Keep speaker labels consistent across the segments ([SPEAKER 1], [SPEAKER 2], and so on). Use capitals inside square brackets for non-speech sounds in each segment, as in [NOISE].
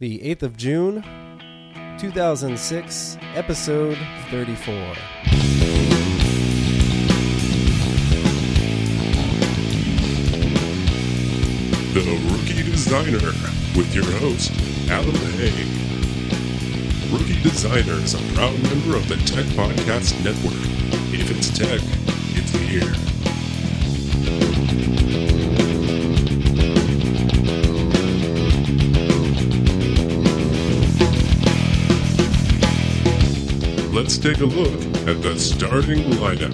[SPEAKER 1] the 8th of June, 2006, episode 34.
[SPEAKER 2] The Rookie Designer with your host, Adam Hay. Rookie Designer is a proud member of the Tech Podcast Network. If it's tech, it's here. Let's take a look at the starting lineup.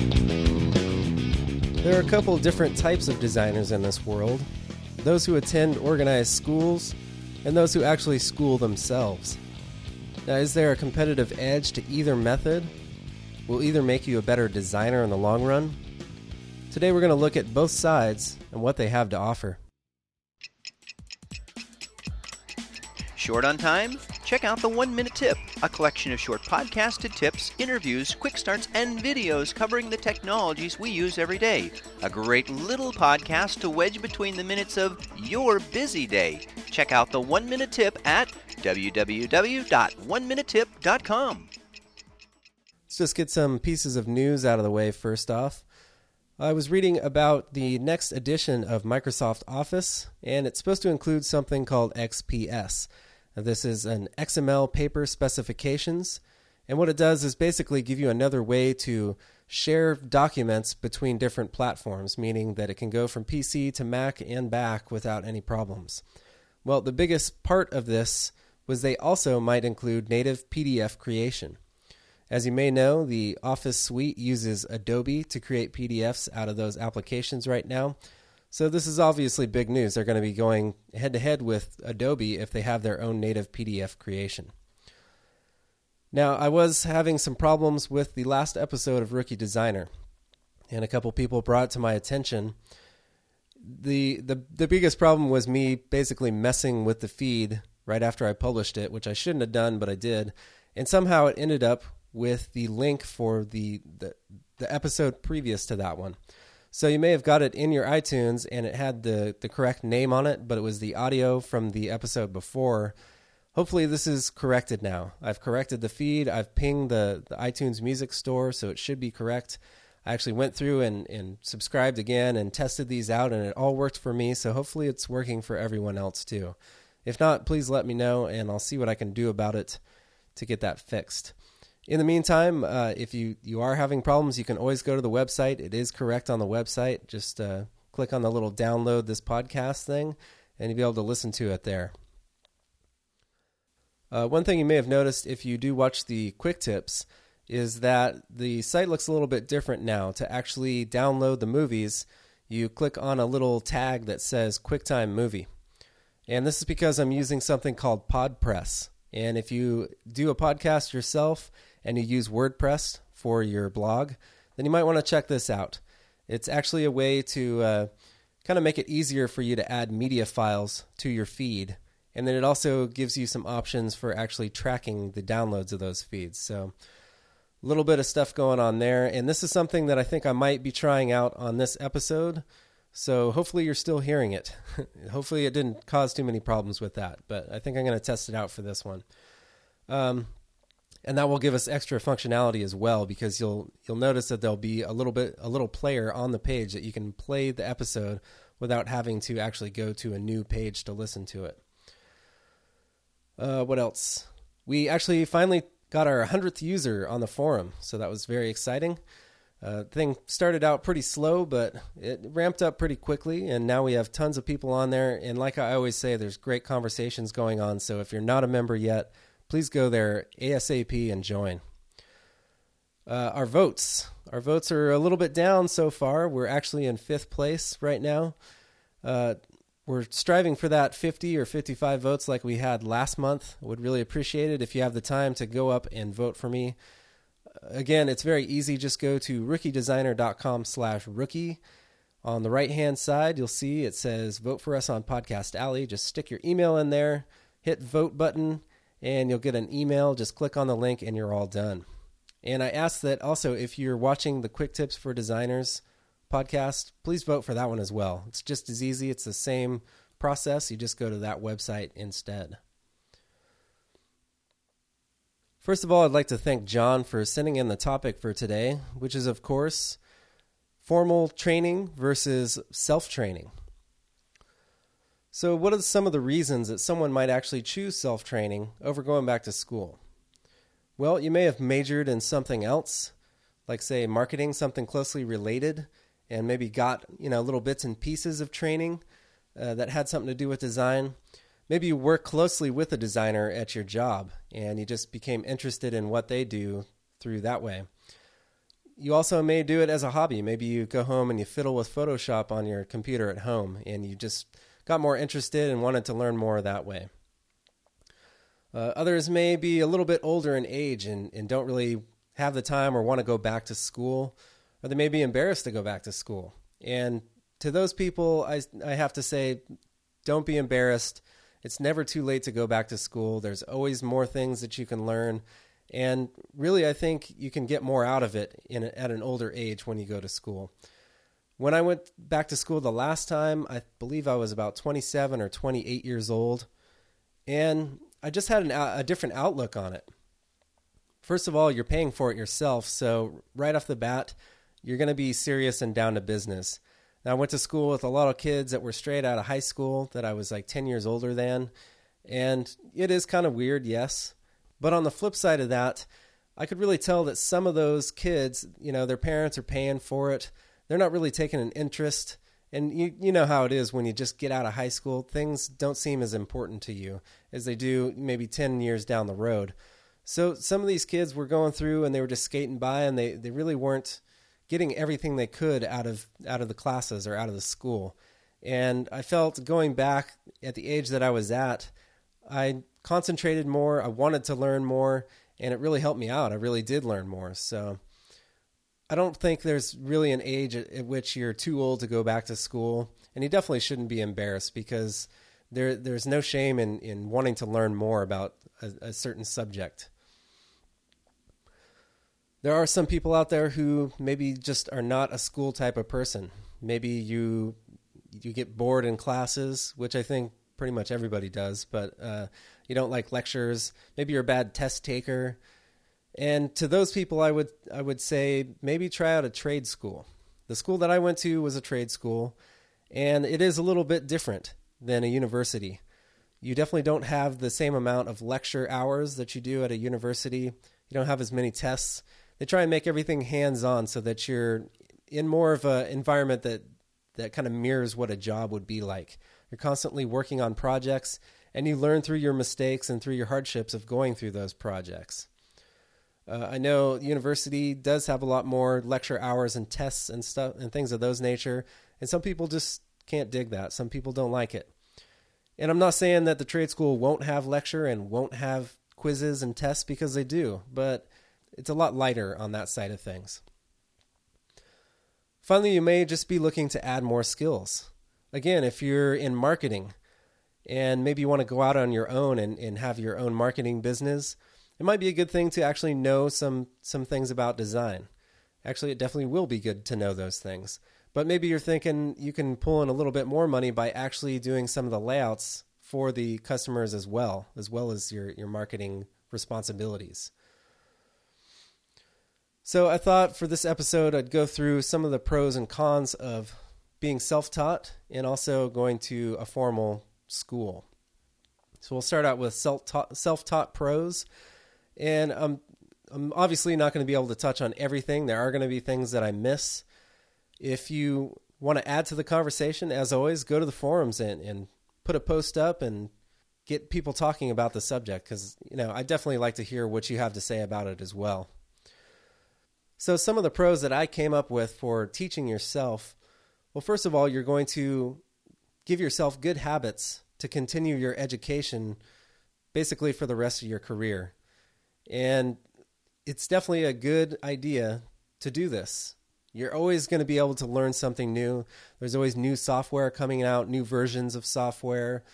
[SPEAKER 1] There are a couple different types of designers in this world those who attend organized schools, and those who actually school themselves. Now, is there a competitive edge to either method? Will either make you a better designer in the long run? Today, we're going to look at both sides and what they have to offer.
[SPEAKER 3] Short on time? Check out the One Minute Tip, a collection of short podcasted tips, interviews, quick starts, and videos covering the technologies we use every day. A great little podcast to wedge between the minutes of your busy day. Check out the One Minute Tip at www.oneminutetip.com.
[SPEAKER 1] Let's just get some pieces of news out of the way first off. I was reading about the next edition of Microsoft Office, and it's supposed to include something called XPS. This is an XML paper specifications, and what it does is basically give you another way to share documents between different platforms, meaning that it can go from PC to Mac and back without any problems. Well, the biggest part of this was they also might include native PDF creation. As you may know, the Office suite uses Adobe to create PDFs out of those applications right now. So this is obviously big news. They're going to be going head to head with Adobe if they have their own native PDF creation. Now, I was having some problems with the last episode of Rookie Designer, and a couple people brought to my attention. The, the the biggest problem was me basically messing with the feed right after I published it, which I shouldn't have done, but I did. And somehow it ended up with the link for the, the the episode previous to that one. So you may have got it in your iTunes and it had the, the correct name on it, but it was the audio from the episode before. Hopefully, this is corrected now. I've corrected the feed. I've pinged the, the iTunes Music Store, so it should be correct. I actually went through and, and subscribed again and tested these out, and it all worked for me. So hopefully, it's working for everyone else too. If not, please let me know, and I'll see what I can do about it to get that fixed. In the meantime, uh, if you, you are having problems, you can always go to the website. It is correct on the website. Just uh, click on the little download this podcast thing, and you'll be able to listen to it there. Uh, one thing you may have noticed if you do watch the quick tips is that the site looks a little bit different now. To actually download the movies, you click on a little tag that says QuickTime Movie. And this is because I'm using something called PodPress. And if you do a podcast yourself, and you use WordPress for your blog, then you might want to check this out. It's actually a way to uh, kind of make it easier for you to add media files to your feed. And then it also gives you some options for actually tracking the downloads of those feeds. So, a little bit of stuff going on there. And this is something that I think I might be trying out on this episode. So, hopefully, you're still hearing it. [LAUGHS] hopefully, it didn't cause too many problems with that. But I think I'm going to test it out for this one. Um, and that will give us extra functionality as well because you'll you'll notice that there'll be a little bit a little player on the page that you can play the episode without having to actually go to a new page to listen to it. Uh, what else? We actually finally got our hundredth user on the forum, so that was very exciting. Uh, thing started out pretty slow, but it ramped up pretty quickly, and now we have tons of people on there. And like I always say, there's great conversations going on. So if you're not a member yet, please go there ASAP and join. Uh, our votes. Our votes are a little bit down so far. We're actually in fifth place right now. Uh, we're striving for that 50 or 55 votes like we had last month. Would really appreciate it if you have the time to go up and vote for me. Again, it's very easy. Just go to rookiedesigner.com slash rookie. On the right hand side, you'll see it says vote for us on Podcast Alley. Just stick your email in there, hit vote button, and you'll get an email. Just click on the link and you're all done. And I ask that also if you're watching the Quick Tips for Designers podcast, please vote for that one as well. It's just as easy, it's the same process. You just go to that website instead. First of all, I'd like to thank John for sending in the topic for today, which is, of course, formal training versus self training. So, what are some of the reasons that someone might actually choose self training over going back to school? Well, you may have majored in something else, like, say, marketing, something closely related, and maybe got you know little bits and pieces of training uh, that had something to do with design. Maybe you work closely with a designer at your job, and you just became interested in what they do through that way. You also may do it as a hobby. Maybe you go home and you fiddle with Photoshop on your computer at home, and you just got more interested and wanted to learn more that way. Uh, others may be a little bit older in age and, and don't really have the time or want to go back to school, or they may be embarrassed to go back to school. And to those people, I, I have to say, don't be embarrassed. It's never too late to go back to school. There's always more things that you can learn. And really, I think you can get more out of it in, at an older age when you go to school. When I went back to school the last time, I believe I was about 27 or 28 years old, and I just had an, a different outlook on it. First of all, you're paying for it yourself, so right off the bat, you're going to be serious and down to business. Now, I went to school with a lot of kids that were straight out of high school that I was like 10 years older than, and it is kind of weird, yes. But on the flip side of that, I could really tell that some of those kids, you know, their parents are paying for it they're not really taking an interest. And you you know how it is when you just get out of high school, things don't seem as important to you as they do maybe 10 years down the road. So some of these kids were going through and they were just skating by and they, they really weren't getting everything they could out of out of the classes or out of the school. And I felt going back at the age that I was at, I concentrated more, I wanted to learn more, and it really helped me out. I really did learn more. So I don't think there's really an age at, at, which you're too old to go back to school, and you definitely shouldn't be embarrassed because there there's no shame in in wanting to learn more about a, a certain subject. There are some people out there who maybe just are not a school type of person. Maybe you you get bored in classes, which I think pretty much everybody does, but uh, you don't like lectures. Maybe you're a bad test taker. And to those people, I would I would say maybe try out a trade school. The school that I went to was a trade school, and it is a little bit different than a university. You definitely don't have the same amount of lecture hours that you do at a university. You don't have as many tests. They try and make everything hands-on so that you're in more of an environment that that kind of mirrors what a job would be like. You're constantly working on projects, and you learn through your mistakes and through your hardships of going through those projects. Uh, I know university does have a lot more lecture hours and tests and stuff and things of those nature, and some people just can't dig that. Some people don't like it. And I'm not saying that the trade school won't have lecture and won't have quizzes and tests because they do, but it's a lot lighter on that side of things. Finally, you may just be looking to add more skills. Again, if you're in marketing and maybe you want to go out on your own and, and have your own marketing business, it might be a good thing to actually know some some things about design. Actually, it definitely will be good to know those things. But maybe you're thinking you can pull in a little bit more money by actually doing some of the layouts for the customers as well, as well as your your marketing responsibilities. So I thought for this episode I'd go through some of the pros and cons of being self-taught and also going to a formal school. So we'll start out with self-taught, self-taught pros and I'm I'm obviously not going to be able to touch on everything. There are going to be things that I miss. If you want to add to the conversation, as always, go to the forums and, and put a post up and get people talking about the subject because you know I definitely like to hear what you have to say about it as well. So some of the pros that I came up with for teaching yourself, well, first of all, you're going to give yourself good habits to continue your education basically for the rest of your career. And it's definitely a good idea to do this. You're always going to be able to learn something new. There's always new software coming out, new versions of software.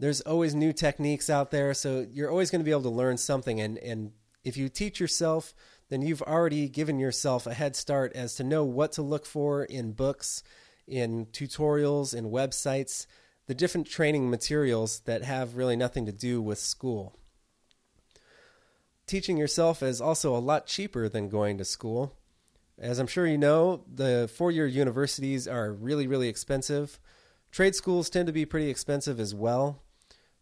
[SPEAKER 1] There's always new techniques out there. So you're always going to be able to learn something. And, and if you teach yourself, then you've already given yourself a head start as to know what to look for in books, in tutorials, in websites, the different training materials that have really nothing to do with school. Teaching yourself is also a lot cheaper than going to school. As I'm sure you know, the four year universities are really, really expensive. Trade schools tend to be pretty expensive as well.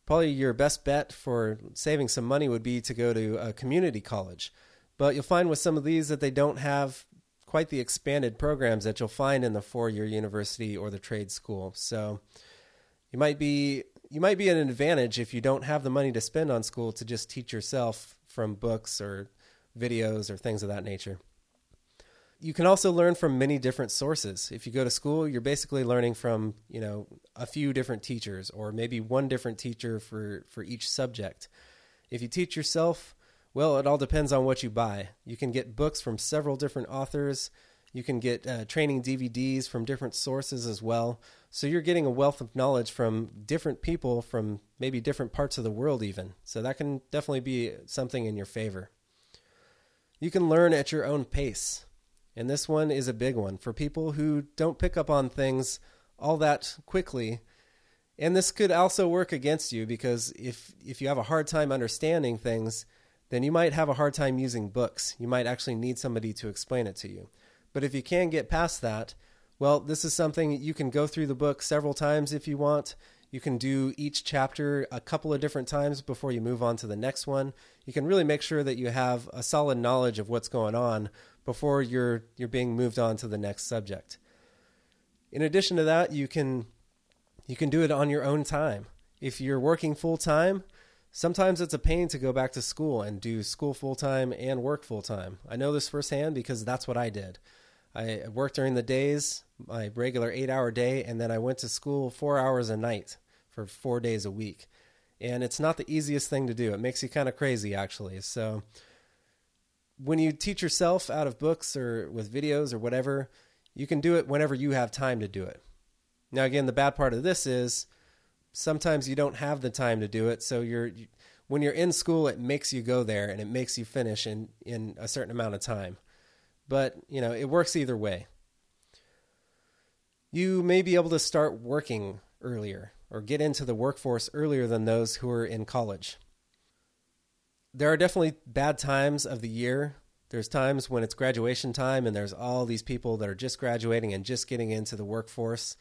[SPEAKER 1] Probably your best bet for saving some money would be to go to a community college. But you'll find with some of these that they don't have quite the expanded programs that you'll find in the four year university or the trade school. So you might be you might be at an advantage if you don't have the money to spend on school to just teach yourself from books or videos or things of that nature. You can also learn from many different sources. If you go to school, you're basically learning from, you know, a few different teachers or maybe one different teacher for for each subject. If you teach yourself, well, it all depends on what you buy. You can get books from several different authors. You can get uh, training DVDs from different sources as well. So you're getting a wealth of knowledge from different people from maybe different parts of the world, even. So that can definitely be something in your favor. You can learn at your own pace. And this one is a big one for people who don't pick up on things all that quickly. And this could also work against you because if if you have a hard time understanding things, then you might have a hard time using books. You might actually need somebody to explain it to you. But if you can get past that, well, this is something you can go through the book several times if you want. You can do each chapter a couple of different times before you move on to the next one. You can really make sure that you have a solid knowledge of what's going on before you're you're being moved on to the next subject. In addition to that, you can you can do it on your own time. If you're working full time, Sometimes it's a pain to go back to school and do school full time and work full time. I know this firsthand because that's what I did. I worked during the days, my regular eight hour day, and then I went to school four hours a night for four days a week. And it's not the easiest thing to do. It makes you kind of crazy, actually. So when you teach yourself out of books or with videos or whatever, you can do it whenever you have time to do it. Now, again, the bad part of this is sometimes you don't have the time to do it. So you're when you're in school, it makes you go there and it makes you finish in in a certain amount of time. But you know it works either way. You may be able to start working earlier or get into the workforce earlier than those who are in college. There are definitely bad times of the year. There's times when it's graduation time and there's all these people that are just graduating and just getting into the workforce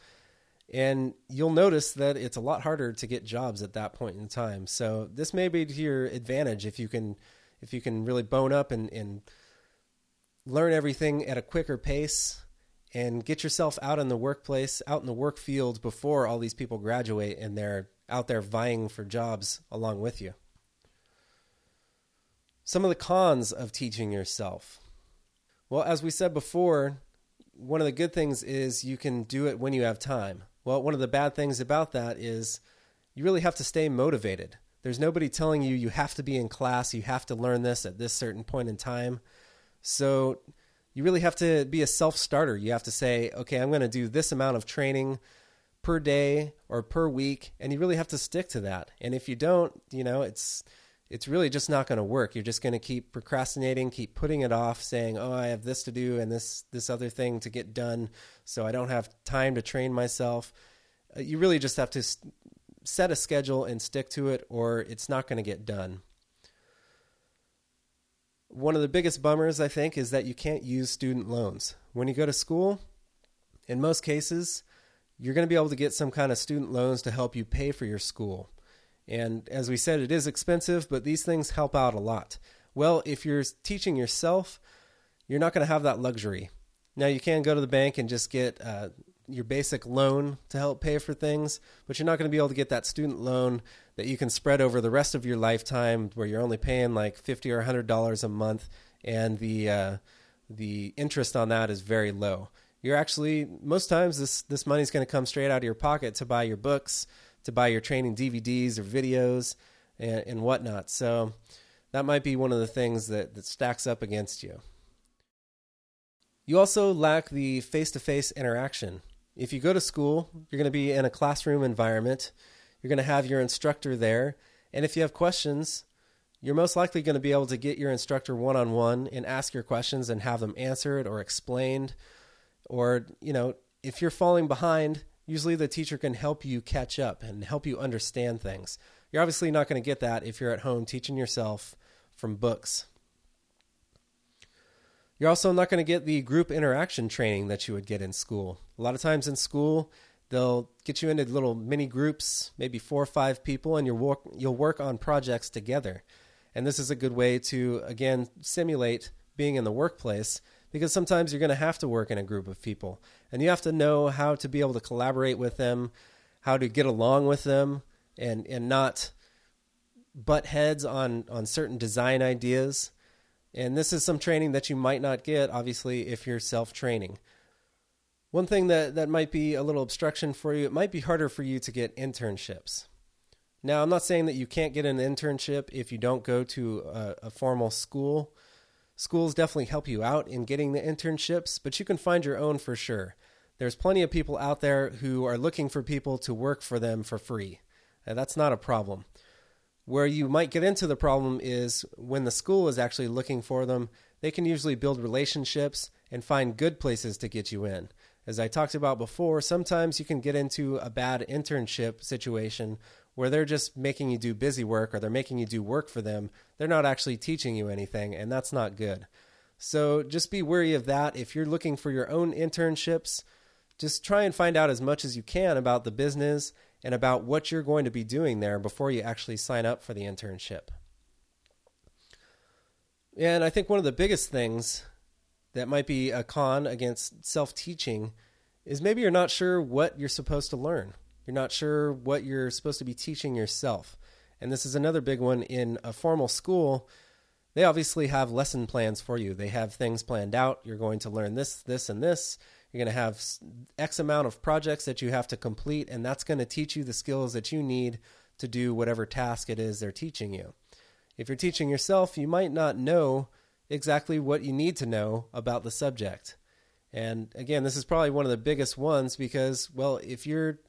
[SPEAKER 1] and you'll notice that it's a lot harder to get jobs at that point in time. So this may be to your advantage if you can if you can really bone up and, and learn everything at a quicker pace and get yourself out in the workplace, out in the work field before all these people graduate and they're out there vying for jobs along with you. Some of the cons of teaching yourself. Well, as we said before, one of the good things is you can do it when you have time. Well, one of the bad things about that is you really have to stay motivated. There's nobody telling you you have to be in class, you have to learn this at this certain point in time. So you really have to be a self starter. You have to say, okay, I'm going to do this amount of training per day or per week, and you really have to stick to that. And if you don't, you know, it's it's really just not going to work. You're just going to keep procrastinating, keep putting it off, saying, "Oh, I have this to do and this this other thing to get done, so I don't have time to train myself." Uh, you really just have to set a schedule and stick to it, or it's not going to get done. One of the biggest bummers, I think, is that you can't use student loans. When you go to school, in most cases, you're going to be able to get some kind of student loans to help you pay for your school. And as we said, it is expensive, but these things help out a lot. Well, if you're teaching yourself, you're not going to have that luxury. Now, you can go to the bank and just get uh, your basic loan to help pay for things, but you're not going to be able to get that student loan that you can spread over the rest of your lifetime, where you're only paying like fifty or hundred dollars a month, and the uh, the interest on that is very low. You're actually most times this this money is going to come straight out of your pocket to buy your books, to buy your training DVDs or videos and, and whatnot. So that might be one of the things that, that stacks up against you. You also lack the face to face interaction. If you go to school, you're going to be in a classroom environment, you're going to have your instructor there, and if you have questions, you're most likely going to be able to get your instructor one on one and ask your questions and have them answered or explained. Or, you know, if you're falling behind, usually the teacher can help you catch up and help you understand things. You're obviously not going to get that if you're at home teaching yourself from books. You're also not going to get the group interaction training that you would get in school. A lot of times in school, they'll get you into little mini groups, maybe four or five people, and you'll work, you'll work on projects together. And this is a good way to, again, simulate being in the workplace because sometimes you're going to have to work in a group of people and you have to know how to be able to collaborate with them, how to get along with them, and, and not butt heads on, on certain design ideas. And this is some training that you might not get, obviously, if you're self training. One thing that, that might be a little obstruction for you, it might be harder for you to get internships. Now, I'm not saying that you can't get an internship if you don't go to a, a formal school. Schools definitely help you out in getting the internships, but you can find your own for sure. There's plenty of people out there who are looking for people to work for them for free. And that's not a problem. Where you might get into the problem is when the school is actually looking for them, they can usually build relationships and find good places to get you in. As I talked about before, sometimes you can get into a bad internship situation where they're just making you do busy work or they're making you do work for them. They're not actually teaching you anything, and that's not good. So just be wary of that. If you're looking for your own internships, just try and find out as much as you can about the business and about what you're going to be doing there before you actually sign up for the internship. And I think one of the biggest things that might be a con against self teaching is maybe you're not sure what you're supposed to learn. You're not sure what you're supposed to be teaching yourself. And this is another big one in a formal school. They obviously have lesson plans for you. They have things planned out. You're going to learn this, this, and this. You're going to have X amount of projects that you have to complete, and that's going to teach you the skills that you need to do whatever task it is they're teaching you. If you're teaching yourself, you might not know exactly what you need to know about the subject. And again, this is probably one of the biggest ones because, well, if you're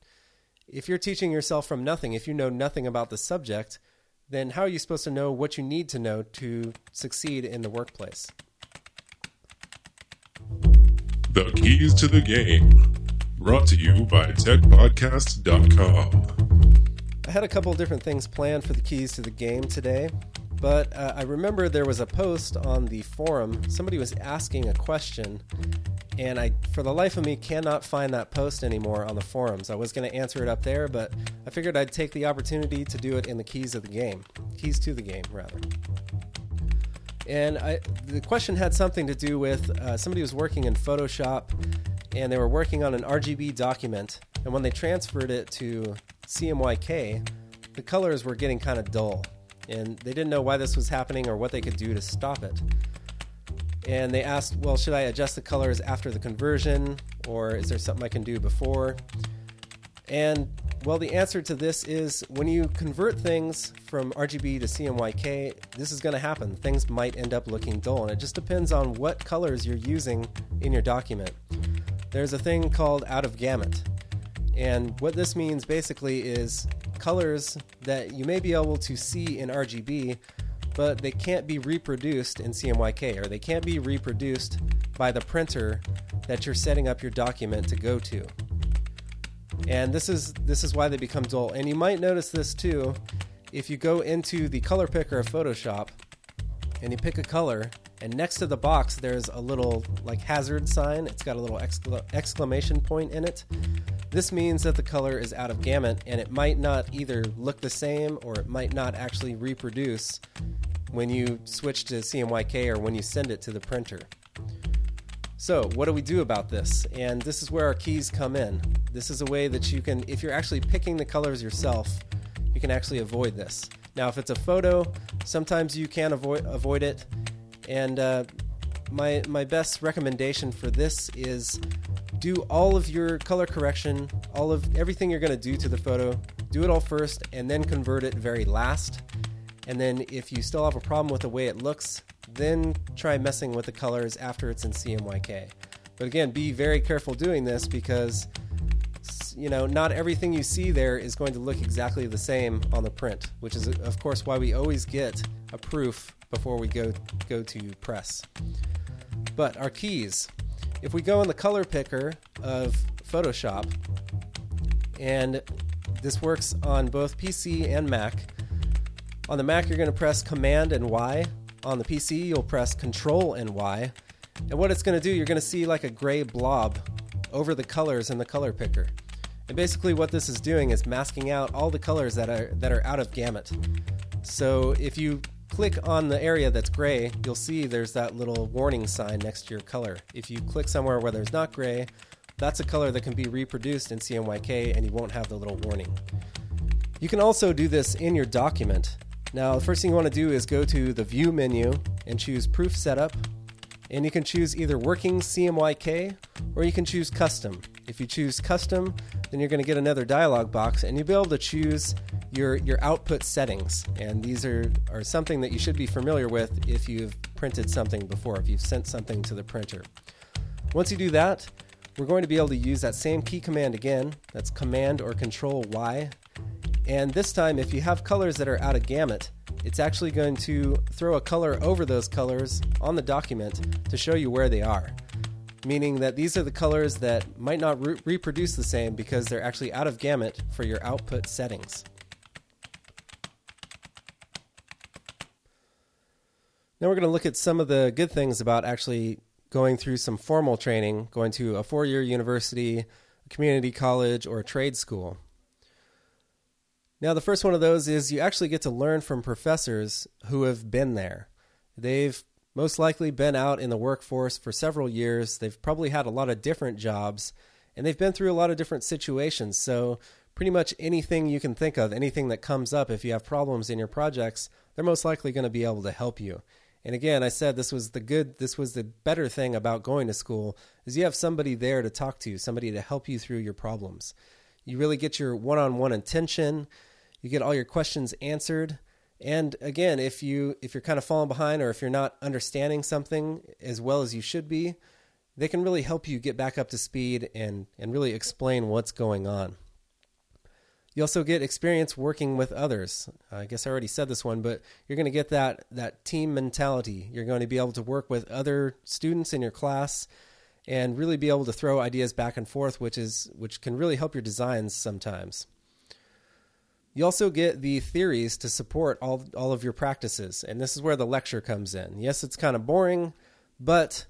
[SPEAKER 1] if you're teaching yourself from nothing, if you know nothing about the subject, then how are you supposed to know what you need to know to succeed in the workplace?
[SPEAKER 2] The Keys to the Game, brought to you by TechPodcast.com.
[SPEAKER 1] I had a couple of different things planned for the keys to the game today, but uh, I remember there was a post on the forum. Somebody was asking a question, and I, for the life of me, cannot find that post anymore on the forums. I was going to answer it up there, but I figured I'd take the opportunity to do it in the keys of the game, keys to the game, rather. And I, the question had something to do with uh, somebody was working in Photoshop, and they were working on an RGB document, and when they transferred it to CMYK, the colors were getting kind of dull, and they didn't know why this was happening or what they could do to stop it and they asked, well, should I adjust the colors after the conversion, or is there something I can do before? And well, the answer to this is when you convert things from RGB to CMYK, this is going to happen. Things might end up looking dull, and it just depends on what colors you're using in your document. There's a thing called out of gamut. And what this means basically is colors that you may be able to see in RGB but they can't be reproduced in CMYK or they can't be reproduced by the printer that you're setting up your document to go to. And this is this is why they become dull. And you might notice this too if you go into the color picker of Photoshop and you pick a color and next to the box there's a little like hazard sign. It's got a little exclamation point in it. This means that the color is out of gamut and it might not either look the same or it might not actually reproduce when you switch to CMYK or when you send it to the printer. So, what do we do about this? And this is where our keys come in. This is a way that you can, if you're actually picking the colors yourself, you can actually avoid this. Now, if it's a photo, sometimes you can avoid avoid it. And uh, my my best recommendation for this is do all of your color correction, all of everything you're going to do to the photo, do it all first, and then convert it very last. And then if you still have a problem with the way it looks, then try messing with the colors after it's in CMYK. But again, be very careful doing this because you know, not everything you see there is going to look exactly the same on the print, which is of course why we always get a proof before we go go to press. But our keys. If we go in the color picker of Photoshop, and this works on both PC and Mac, On the Mac, you're going to press Command and Y. On the PC, you'll press Control and Y. And what it's going to do, you're going to see like a gray blob over the colors in the color picker. And basically, what this is doing is masking out all the colors that are that are out of gamut. So if you click on the area that's gray, you'll see there's that little warning sign next to your color. If you click somewhere where there's not gray, that's a color that can be reproduced in CMYK and you won't have the little warning. You can also do this in your document. Now, the first thing you want to do is go to the View menu and choose Proof Setup. And you can choose either Working CMYK or you can choose Custom. If you choose Custom, then you're going to get another dialog box and you'll be able to choose your, your output settings. And these are, are something that you should be familiar with if you've printed something before, if you've sent something to the printer. Once you do that, we're going to be able to use that same key command again. That's Command or Control Y. And this time, if you have colors that are out of gamut, it's actually going to throw a color over those colors on the document to show you where they are. Meaning that these are the colors that might not re- reproduce the same because they're actually out of gamut for your output settings. Now we're going to look at some of the good things about actually going through some formal training, going to a four year university, a community college, or a trade school. Now, the first one of those is you actually get to learn from professors who have been there. They've most likely been out in the workforce for several years. They've probably had a lot of different jobs, and they've been through a lot of different situations. So, pretty much anything you can think of, anything that comes up, if you have problems in your projects, they're most likely going to be able to help you. And again, I said this was the good, this was the better thing about going to school is you have somebody there to talk to, somebody to help you through your problems. You really get your one-on-one attention. You get all your questions answered. And again, if you if you're kind of falling behind or if you're not understanding something as well as you should be, they can really help you get back up to speed and and really explain what's going on. You also get experience working with others. I guess I already said this one, but you're going to get that that team mentality. You're going to be able to work with other students in your class and really be able to throw ideas back and forth, which is which can really help your designs sometimes. You also get the theories to support all all of your practices, and this is where the lecture comes in. Yes, it's kind of boring, but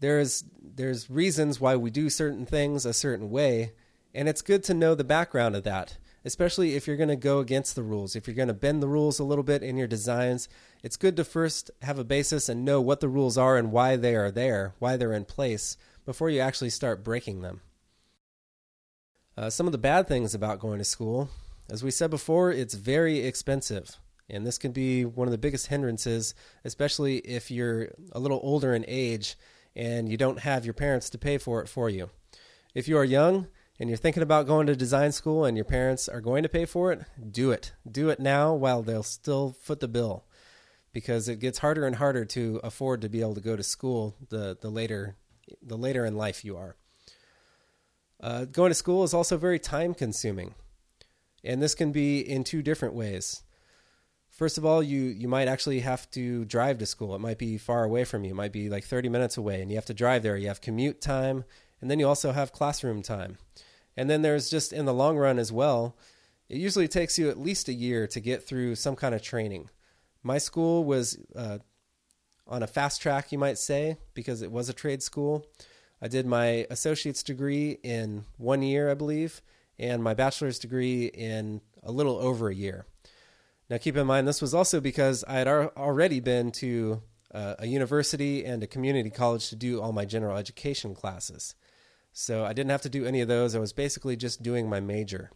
[SPEAKER 1] there's there's reasons why we do certain things a certain way, and it's good to know the background of that especially if you're going to go against the rules. If you're going to bend the rules a little bit in your designs, it's good to first have a basis and know what the rules are and why they are there, why they're in place, before you actually start breaking them. Uh, some of the bad things about going to school, as we said before, it's very expensive. And this can be one of the biggest hindrances, especially if you're a little older in age and you don't have your parents to pay for it for you. If you are young, and you're thinking about going to design school and your parents are going to pay for it, do it. Do it now while they'll still foot the bill because it gets harder and harder to afford to be able to go to school the, the later the later in life you are. Uh, going to school is also very time consuming. And this can be in two different ways. First of all, you, you might actually have to drive to school. It might be far away from you. It might be like 30 minutes away, and you have to drive there. You have commute time, and then you also have classroom time. And then there's just in the long run as well, it usually takes you at least a year to get through some kind of training. My school was uh, on a fast track, you might say, because it was a trade school. I did my associate's degree in one year, I believe, and my bachelor's degree in a little over a year. Now, keep in mind, this was also because I had already been to uh, a university and a community college to do all my general education classes. So I didn't have to do any of those. I was basically just doing my major.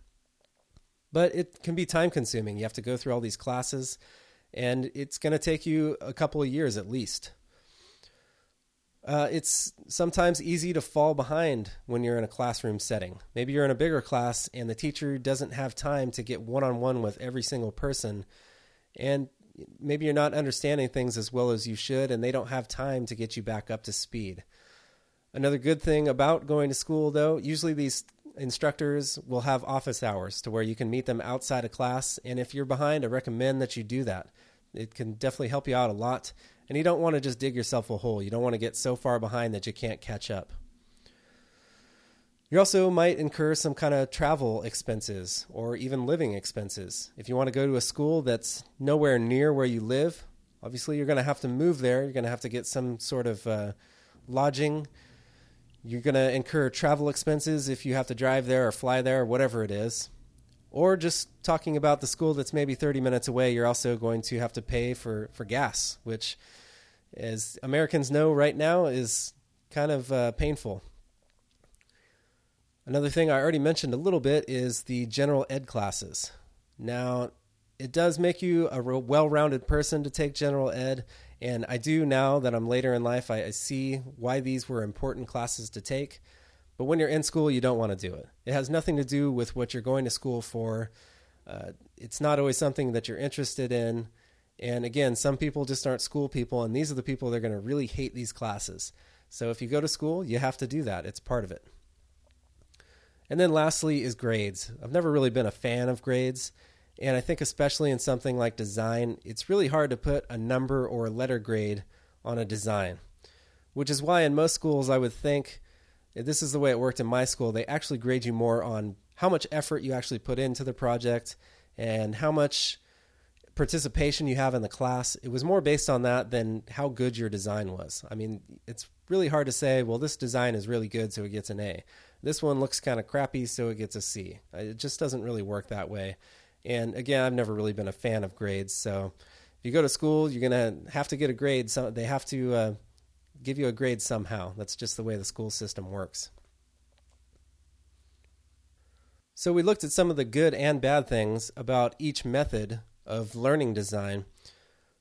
[SPEAKER 1] But it can be time consuming. You have to go through all these classes, and it's going to take you a couple of years at least. Uh, it's sometimes easy to fall behind when you're in a classroom setting. Maybe you're in a bigger class and the teacher doesn't have time to get one on one with every single person. And maybe you're not understanding things as well as you should, and they don't have time to get you back up to speed. Another good thing about going to school, though, usually these instructors will have office hours to where you can meet them outside of class. And if you're behind, I recommend that you do that. It can definitely help you out a lot. And you don't want to just dig yourself a hole. You don't want to get so far behind that you can't catch up. You also might incur some kind of travel expenses or even living expenses. If you want to go to a school that's nowhere near where you live, obviously you're going to have to move there. You're going to have to get some sort of uh, lodging. You're going to incur travel expenses if you have to drive there or fly there or whatever it is. Or just talking about the school that's maybe 30 minutes away, you're also going to have to pay for, for gas, which, as Americans know right now, is kind of uh, painful. Another thing I already mentioned a little bit is the general ed classes. Now, it does make you a well rounded person to take general ed, and I do now that I'm later in life, I, I, see why these were important classes to take. But when you're in school, you don't want to do it. It has nothing to do with what you're going to school for. Uh, it's not always something that you're interested in. And again, some people just aren't school people, and these are the people that are going to really hate these classes. So if you go to school, you have to do that, it's part of it. And then lastly is grades. I've never really been a fan of grades. And I think, especially in something like design, it's really hard to put a number or letter grade on a design, which is why in most schools I would think this is the way it worked in my school. They actually grade you more on how much effort you actually put into the project and how much participation you have in the class. It was more based on that than how good your design was. I mean, it's really hard to say, well, this design is really good, so it gets an A. This one looks kind of crappy, so it gets a C. It just doesn't really work that way. And again, I've never really been a fan of grades. So if you go to school, you're going to have to get a grade. So they have to uh, give you a grade somehow. That's just the way the school system works. So we looked at some of the good and bad things about each method of learning design.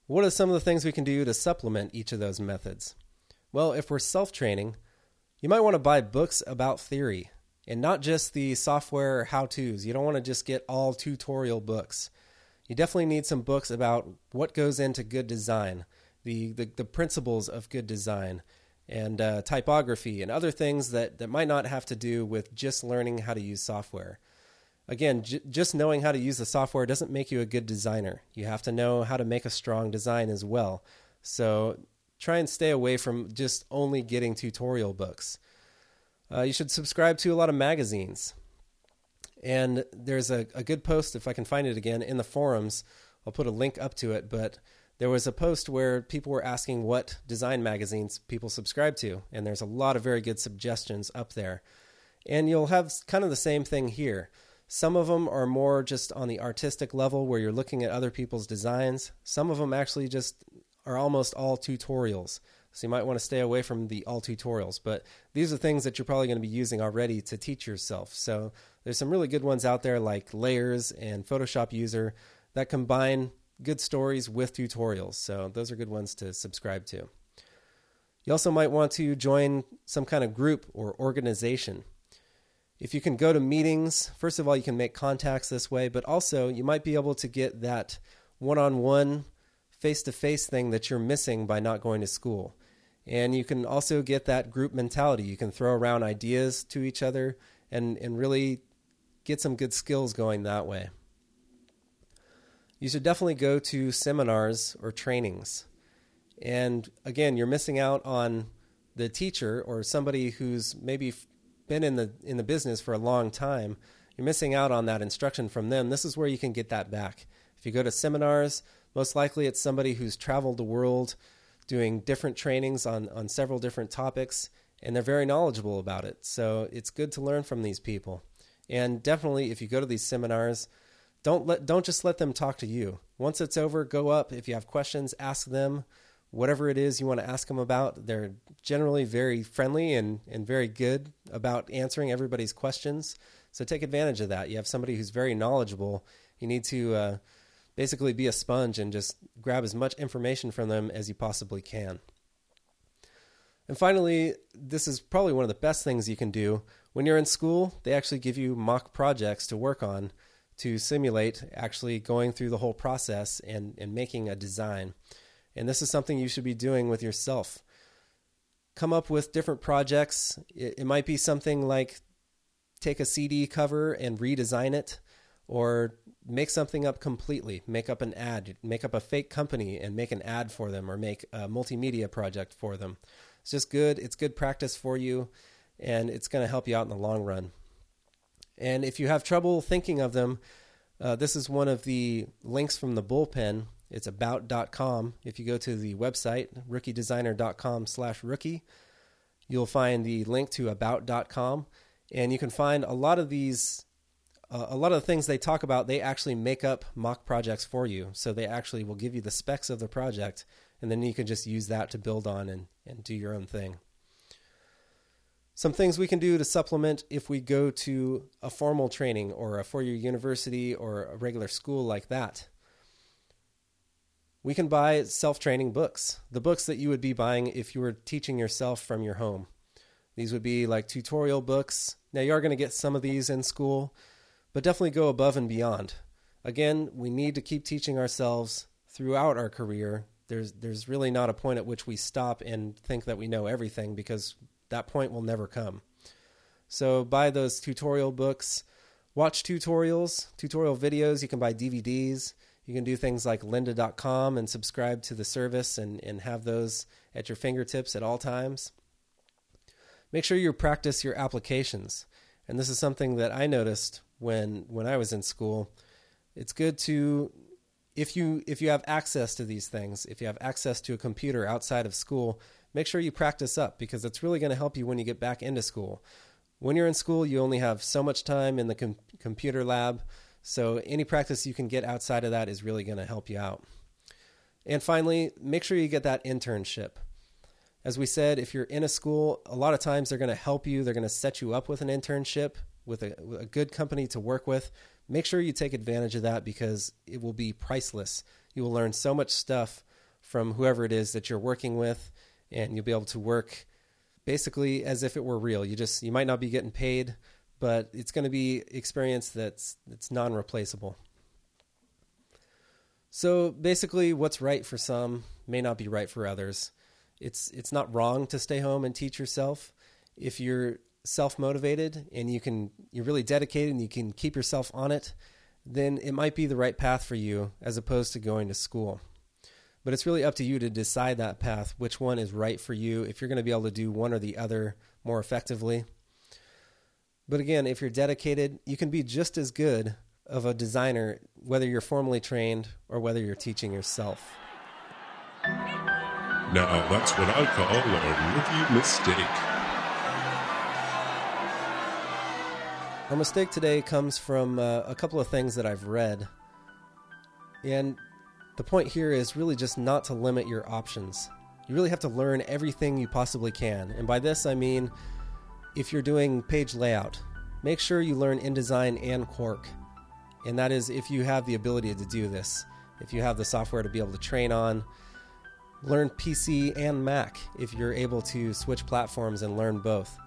[SPEAKER 1] What are some of the things we can do to supplement each of those methods? Well, if we're self training, you might want to buy books about theory and not just the software how to's. You don't want to just get all tutorial books. You definitely need some books about what goes into good design, the, the, the principles of good design, and uh, typography, and other things that, that might not have to do with just learning how to use software. Again, j- just knowing how to use the software doesn't make you a good designer. You have to know how to make a strong design as well. So try and stay away from just only getting tutorial books. Uh, you should subscribe to a lot of magazines. And there's a, a good post, if I can find it again, in the forums. I'll put a link up to it. But there was a post where people were asking what design magazines people subscribe to. And there's a lot of very good suggestions up there. And you'll have kind of the same thing here. Some of them are more just on the artistic level where you're looking at other people's designs. Some of them actually just are almost all tutorials. So you might want to stay away from the all tutorials. But these are things that you're probably going to be using already to teach yourself. So there's some really good ones out there like Layers and Photoshop User that combine good stories with tutorials. So those are good ones to subscribe to. You also might want to join some kind of group or organization. If you can go to meetings, first of all, you can make contacts this way, but also you might be able to get that one on one face to face thing that you're missing by not going to school. And you can also get that group mentality. You can throw around ideas to each other and, and really get some good skills going that way. You should definitely go to seminars or trainings. And again, you're missing out on the teacher or somebody who's maybe been in the in the business for a long time. You're missing out on that instruction from them. This is where you can get that back. If you go to seminars, most likely, it's somebody who's traveled the world doing different trainings on, on several different topics, and they're very knowledgeable about it. So it's good to learn from these people. And definitely, if you go to these seminars, don't let don't just let them talk to you. Once it's over, go up. If you have questions, ask them whatever it is you want to ask them about. They're generally very friendly and, and very good about answering everybody's questions. So take advantage of that. You have somebody who's very knowledgeable. You need to uh, basically be a sponge and just grab as much information from them as you possibly can. And finally, this is probably one of the best things you can do. When you're in school, they actually give you mock projects to work on to simulate actually going through the whole process and, and making a design. And this is something you should be doing with yourself. Come up with different projects. It, it might be something like take a CD cover and redesign it, or make something up completely make up an ad make up a fake company and make an ad for them or make a multimedia project for them it's just good it's good practice for you and it's going to help you out in the long run. And if you have trouble thinking of them, uh, this is one of the links from the bullpen. It's about.com. If you go to the website, rookiedesigner.com slash rookie, you'll find the link to about.com. And you can find a lot of these, uh, a lot of the things they talk about, they actually make up mock projects for you. So they actually will give you the specs of the project, and then you can just use that to build on and, and do your own thing. Some things we can do to supplement if we go to a formal training or a four year university or a regular school like that. We can buy self training books, the books that you would be buying if you were teaching yourself from your home. These would be like tutorial books. Now, you are going to get some of these in school, but definitely go above and beyond. Again, we need to keep teaching ourselves throughout our career. There's, there's really not a point at which we stop and think that we know everything because that point will never come. So buy those tutorial books, watch tutorials, tutorial videos. You can buy DVDs. You can do things like lynda.com and subscribe to the service and, and have those at your fingertips at all times. Make sure you practice your applications. And this is something that I noticed when when I was in school. It's good to if you if you have access to these things, if you have access to a computer outside of school, make sure you practice up because it's really going to help you when you get back into school. When you're in school, you only have so much time in the com- computer lab, so any practice you can get outside of that is really going to help you out. And finally, make sure you get that internship. As we said, if you're in a school, a lot of times they're going to help you, they're going to set you up with an internship with a, a good company to work with. Make sure you take advantage of that because it will be priceless. You will learn so much stuff from whoever it is that you're working with and you'll be able to work basically as if it were real. You just you might not be getting paid, but it's going to be experience that's that's non-replaceable. So basically what's right for some may not be right for others. It's it's not wrong to stay home and teach yourself if you're self-motivated and you can you're really dedicated and you can keep yourself on it, then it might be the right path for you as opposed to going to school. But it's really up to you to decide that path, which one is right for you, if you're going to be able to do one or the other more effectively. But again, if you're dedicated, you can be just as good of a designer, whether you're formally trained or whether you're teaching yourself.
[SPEAKER 2] Now, that's what I call a rookie mistake.
[SPEAKER 1] Our mistake today comes from uh, a couple of things that I've read. And the point here is really just not to limit your options. You really have to learn everything you possibly can. And by this, I mean if you're doing page layout, make sure you learn InDesign and Quark. And that is if you have the ability to do this, if you have the software to be able to train on. Learn PC and Mac if you're able to switch platforms and learn both.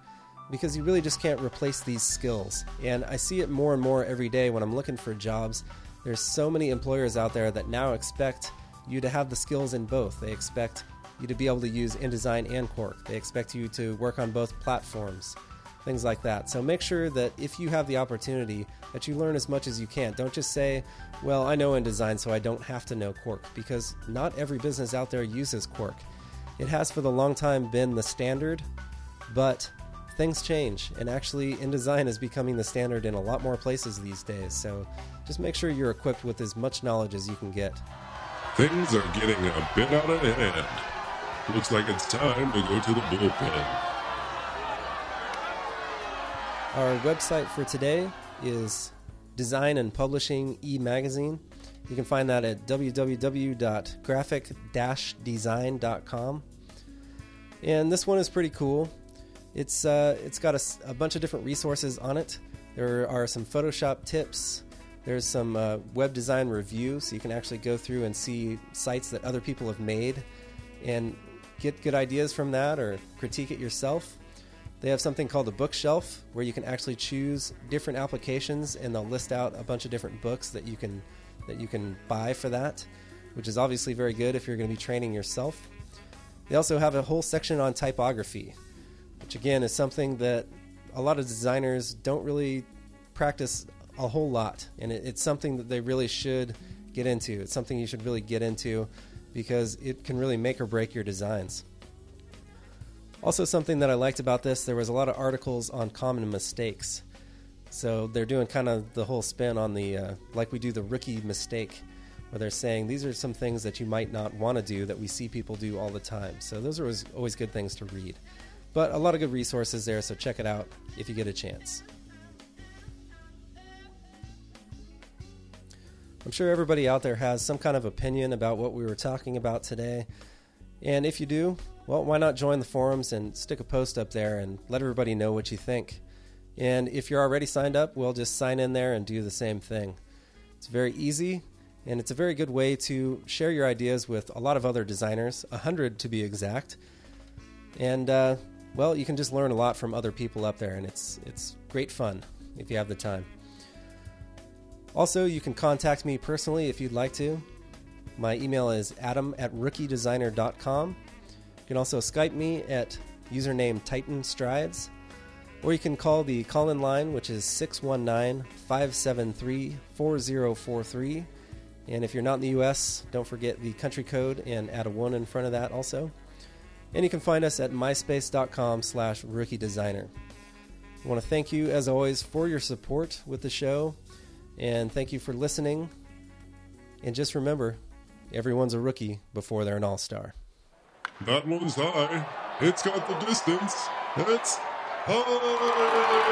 [SPEAKER 1] Because you really just can't replace these skills. And I see it more and more every day when I'm looking for jobs there's so many employers out there that now expect you to have the skills in both. They expect you to be able to use InDesign and Quark. They expect you to work on both platforms, things like that. So make sure that if you have the opportunity, that you learn as much as you can. Don't just say, "Well, I know InDesign, so I don't have to know Quark," because not every business out there uses Quark. It has for the long time been the standard, but things change, and actually, InDesign is becoming the standard in a lot more places these days. So just make sure you're equipped with as much knowledge as you can get.
[SPEAKER 2] Things are getting a bit out of hand. Looks like it's time to go to the bullpen.
[SPEAKER 1] Our website for today is Design and Publishing e Magazine. You can find that at www.graphic-design.com. And this one is pretty cool. It's uh, it's got a, a bunch of different resources on it. There are some Photoshop tips, there's some uh, web design review, so you can actually go through and see sites that other people have made and get good ideas from that or critique it yourself. They have something called a bookshelf where you can actually choose different applications and they'll list out a bunch of different books that you can that you can buy for that, which is obviously very good if you're going to be training yourself. They also have a whole section on typography, which again is something that a lot of designers don't really practice a whole lot, and it, it's something that they really should get into. It's something you should really get into because it can really make or break your designs. Also, something that I liked about this, there was a lot of articles on common mistakes. So they're doing kind of the whole spin on the, uh, like we do the rookie mistake, where they're saying these are some things that you might not want to do that we see people do all the time. So those are always, always good things to read. But a lot of good resources there, so check it out if you get a chance. I'm sure everybody out there has some kind of opinion about what we were talking about today. And if you do, well, why not join the forums and stick a post up there and let everybody know what you think? And if you're already signed up, we'll just sign in there and do the same thing. It's very easy, and it's a very good way to share your ideas with a lot of other designers, a hundred to be exact. And uh, well, you can just learn a lot from other people up there, and it's it's great fun if you have the time. Also, you can contact me personally if you'd like to. My email is adam at rookiedesigner.com. You can also Skype me at username Titan Strides, or you can call the call in line, which is 619 573 4043. And if you're not in the US, don't forget the country code and add a 1 in front of that also. And you can find us at myspace.com slash rookie designer. I want to thank you, as always, for your support with the show and thank you for listening. And just remember, everyone's a rookie before they're an all star.
[SPEAKER 2] That one's high. It's got the distance. It's high.